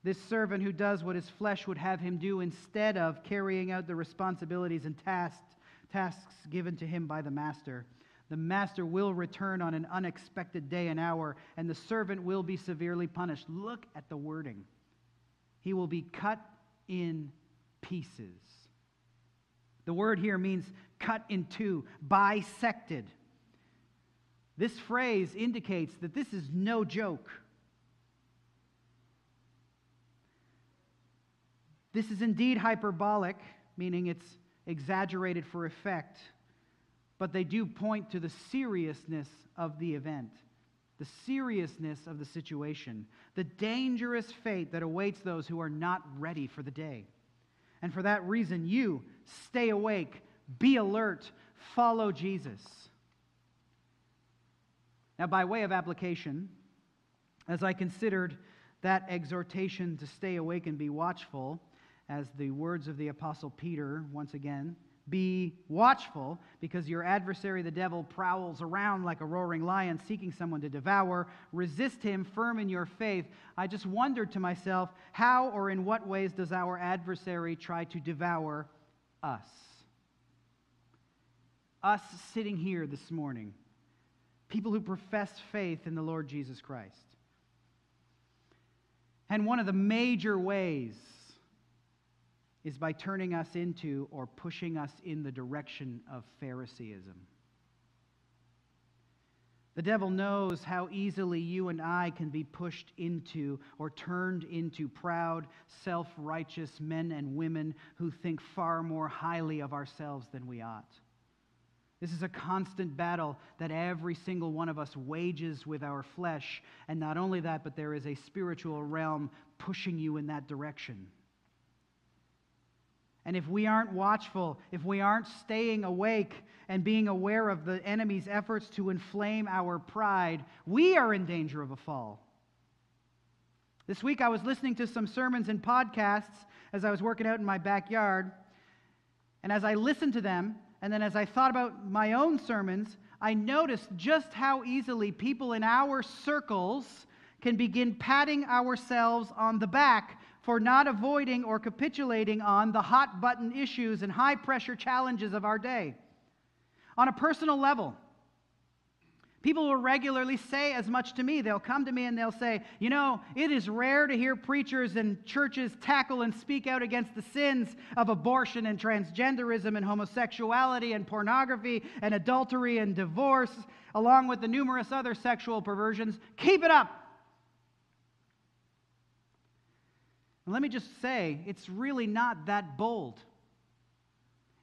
This servant who does what his flesh would have him do instead of carrying out the responsibilities and tasks, tasks given to him by the master. The master will return on an unexpected day and hour, and the servant will be severely punished. Look at the wording. He will be cut in pieces. The word here means cut in two, bisected. This phrase indicates that this is no joke. This is indeed hyperbolic, meaning it's exaggerated for effect, but they do point to the seriousness of the event, the seriousness of the situation, the dangerous fate that awaits those who are not ready for the day. And for that reason, you stay awake, be alert, follow Jesus. Now, by way of application, as I considered that exhortation to stay awake and be watchful, as the words of the Apostle Peter, once again, be watchful, because your adversary, the devil, prowls around like a roaring lion seeking someone to devour. Resist him firm in your faith. I just wondered to myself, how or in what ways does our adversary try to devour us? Us sitting here this morning, people who profess faith in the Lord Jesus Christ. And one of the major ways is by turning us into or pushing us in the direction of Phariseeism. The devil knows how easily you and I can be pushed into or turned into proud, self righteous men and women who think far more highly of ourselves than we ought. This is a constant battle that every single one of us wages with our flesh. And not only that, but there is a spiritual realm pushing you in that direction. And if we aren't watchful, if we aren't staying awake and being aware of the enemy's efforts to inflame our pride, we are in danger of a fall. This week I was listening to some sermons and podcasts as I was working out in my backyard. And as I listened to them, and then as I thought about my own sermons, I noticed just how easily people in our circles can begin patting ourselves on the back for not avoiding or capitulating on the hot button issues and high pressure challenges of our day. On a personal level, people will regularly say as much to me. They'll come to me and they'll say, You know, it is rare to hear preachers and churches tackle and speak out against the sins of abortion and transgenderism and homosexuality and pornography and adultery and divorce, along with the numerous other sexual perversions. Keep it up. And let me just say, it's really not that bold.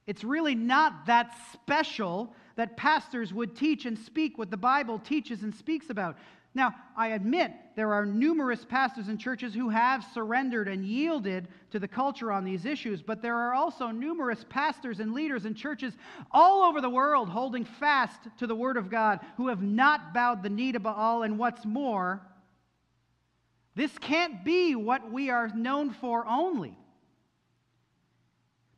It's really not that special that pastors would teach and speak what the Bible teaches and speaks about. Now, I admit there are numerous pastors and churches who have surrendered and yielded to the culture on these issues, but there are also numerous pastors and leaders and churches all over the world holding fast to the Word of God who have not bowed the knee to Baal, and what's more, this can't be what we are known for only.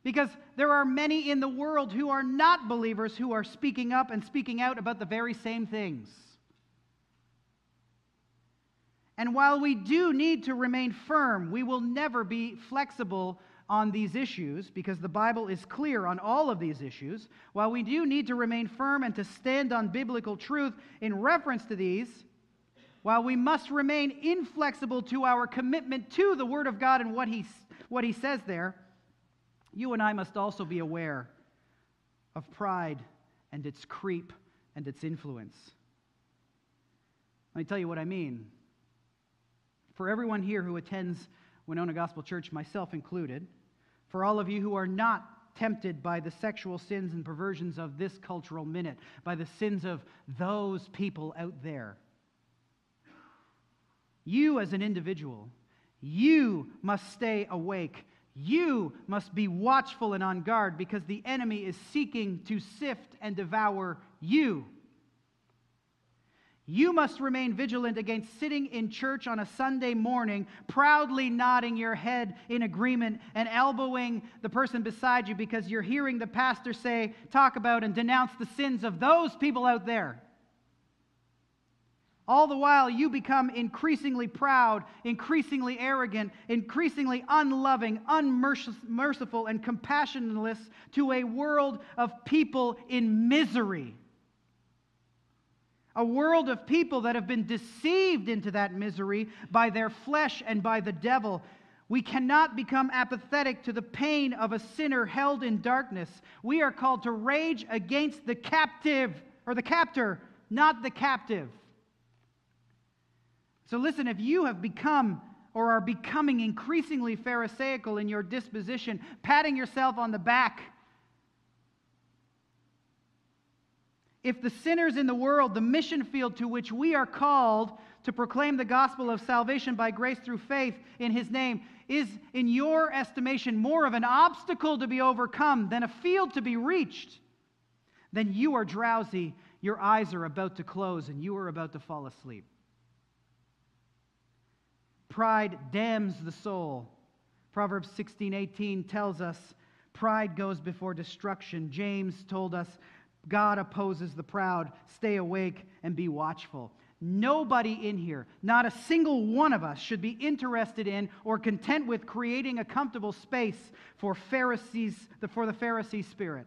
Because there are many in the world who are not believers who are speaking up and speaking out about the very same things. And while we do need to remain firm, we will never be flexible on these issues because the Bible is clear on all of these issues. While we do need to remain firm and to stand on biblical truth in reference to these, while we must remain inflexible to our commitment to the Word of God and what he, what he says there, you and I must also be aware of pride and its creep and its influence. Let me tell you what I mean. For everyone here who attends Winona Gospel Church, myself included, for all of you who are not tempted by the sexual sins and perversions of this cultural minute, by the sins of those people out there, you, as an individual, you must stay awake. You must be watchful and on guard because the enemy is seeking to sift and devour you. You must remain vigilant against sitting in church on a Sunday morning, proudly nodding your head in agreement and elbowing the person beside you because you're hearing the pastor say, talk about, and denounce the sins of those people out there. All the while, you become increasingly proud, increasingly arrogant, increasingly unloving, unmerciful, and compassionless to a world of people in misery. A world of people that have been deceived into that misery by their flesh and by the devil. We cannot become apathetic to the pain of a sinner held in darkness. We are called to rage against the captive or the captor, not the captive. So, listen, if you have become or are becoming increasingly Pharisaical in your disposition, patting yourself on the back, if the sinners in the world, the mission field to which we are called to proclaim the gospel of salvation by grace through faith in his name, is in your estimation more of an obstacle to be overcome than a field to be reached, then you are drowsy, your eyes are about to close, and you are about to fall asleep. Pride damns the soul. Proverbs 16 18 tells us pride goes before destruction. James told us God opposes the proud. Stay awake and be watchful. Nobody in here, not a single one of us, should be interested in or content with creating a comfortable space for Pharisees, for the Pharisee spirit.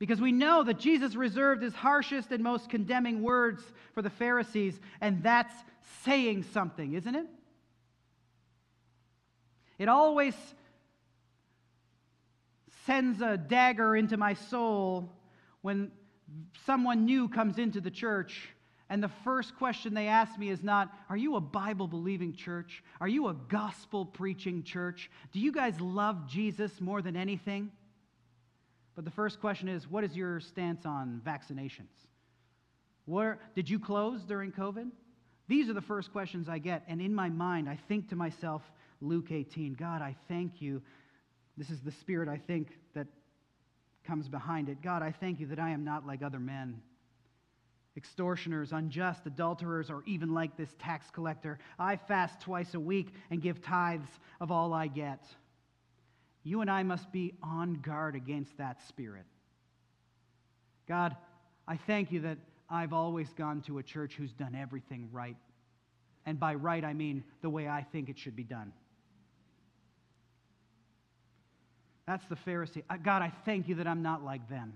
Because we know that Jesus reserved his harshest and most condemning words for the Pharisees, and that's saying something, isn't it? It always sends a dagger into my soul when someone new comes into the church and the first question they ask me is not, Are you a Bible believing church? Are you a gospel preaching church? Do you guys love Jesus more than anything? But the first question is what is your stance on vaccinations? Where, did you close during COVID? These are the first questions I get. And in my mind, I think to myself, Luke 18, God, I thank you. This is the spirit I think that comes behind it. God, I thank you that I am not like other men extortioners, unjust, adulterers, or even like this tax collector. I fast twice a week and give tithes of all I get. You and I must be on guard against that spirit. God, I thank you that I've always gone to a church who's done everything right. And by right, I mean the way I think it should be done. That's the Pharisee. Uh, God, I thank you that I'm not like them.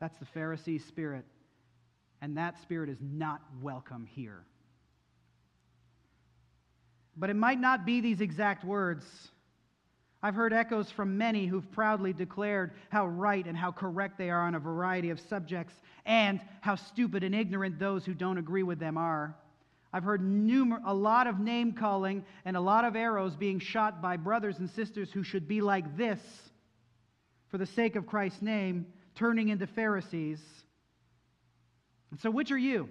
That's the Pharisee spirit. And that spirit is not welcome here. But it might not be these exact words. I've heard echoes from many who've proudly declared how right and how correct they are on a variety of subjects and how stupid and ignorant those who don't agree with them are. I've heard numer- a lot of name calling and a lot of arrows being shot by brothers and sisters who should be like this for the sake of Christ's name, turning into Pharisees. And so, which are you?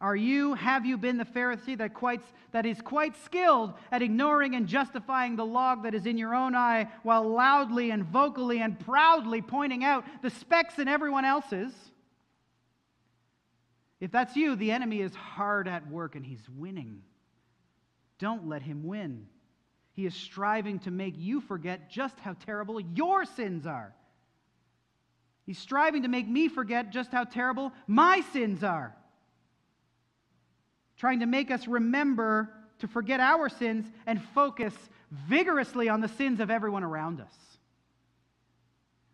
Are you, have you been the Pharisee that, quite, that is quite skilled at ignoring and justifying the log that is in your own eye while loudly and vocally and proudly pointing out the specks in everyone else's? If that's you, the enemy is hard at work and he's winning. Don't let him win. He is striving to make you forget just how terrible your sins are. He's striving to make me forget just how terrible my sins are trying to make us remember to forget our sins and focus vigorously on the sins of everyone around us.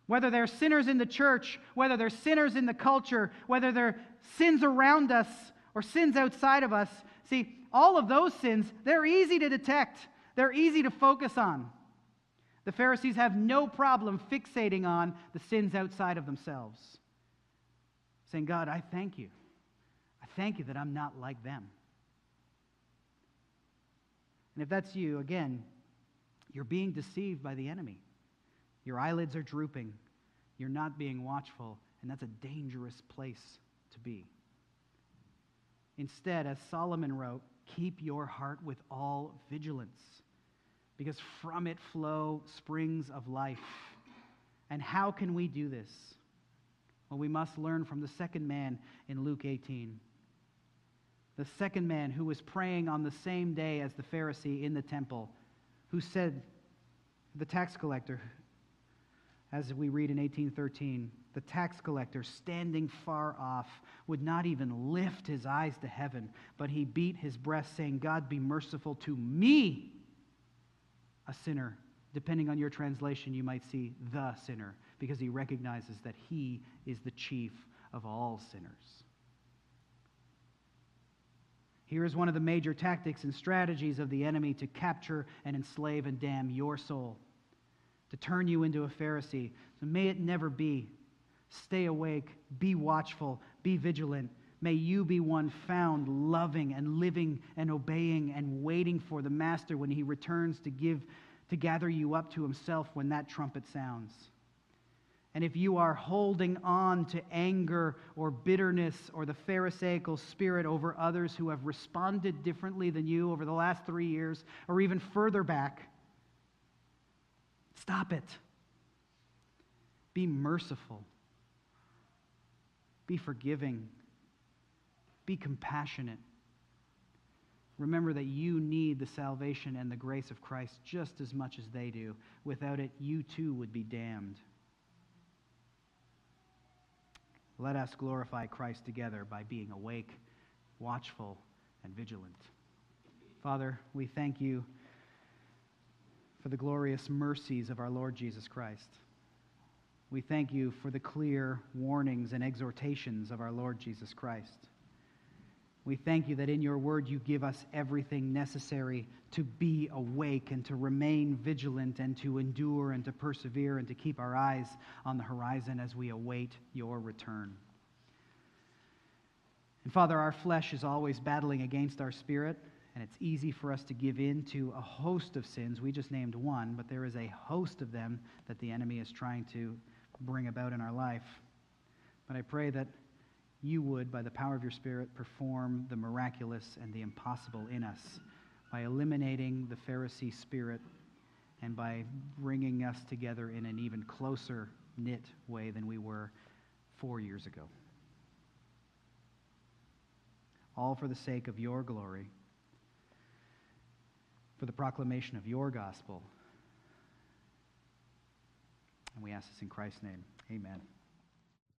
Whether they're sinners in the church, whether they're sinners in the culture, whether they're sins around us or sins outside of us, see, all of those sins, they're easy to detect, they're easy to focus on. The Pharisees have no problem fixating on the sins outside of themselves, saying, God, I thank you. Thank you that I'm not like them. And if that's you, again, you're being deceived by the enemy. Your eyelids are drooping. You're not being watchful, and that's a dangerous place to be. Instead, as Solomon wrote, keep your heart with all vigilance, because from it flow springs of life. And how can we do this? Well, we must learn from the second man in Luke 18. The second man who was praying on the same day as the Pharisee in the temple, who said, the tax collector, as we read in 1813, the tax collector, standing far off, would not even lift his eyes to heaven, but he beat his breast, saying, God be merciful to me, a sinner. Depending on your translation, you might see the sinner, because he recognizes that he is the chief of all sinners. Here is one of the major tactics and strategies of the enemy to capture and enslave and damn your soul, to turn you into a Pharisee. So may it never be. Stay awake, be watchful, be vigilant. May you be one found loving and living and obeying and waiting for the Master when he returns to give to gather you up to himself when that trumpet sounds. And if you are holding on to anger or bitterness or the Pharisaical spirit over others who have responded differently than you over the last three years or even further back, stop it. Be merciful. Be forgiving. Be compassionate. Remember that you need the salvation and the grace of Christ just as much as they do. Without it, you too would be damned. Let us glorify Christ together by being awake, watchful, and vigilant. Father, we thank you for the glorious mercies of our Lord Jesus Christ. We thank you for the clear warnings and exhortations of our Lord Jesus Christ. We thank you that in your word you give us everything necessary to be awake and to remain vigilant and to endure and to persevere and to keep our eyes on the horizon as we await your return. And Father, our flesh is always battling against our spirit, and it's easy for us to give in to a host of sins. We just named one, but there is a host of them that the enemy is trying to bring about in our life. But I pray that you would, by the power of your Spirit, perform the miraculous and the impossible in us by eliminating the Pharisee spirit and by bringing us together in an even closer knit way than we were four years ago. All for the sake of your glory, for the proclamation of your gospel. And we ask this in Christ's name. Amen.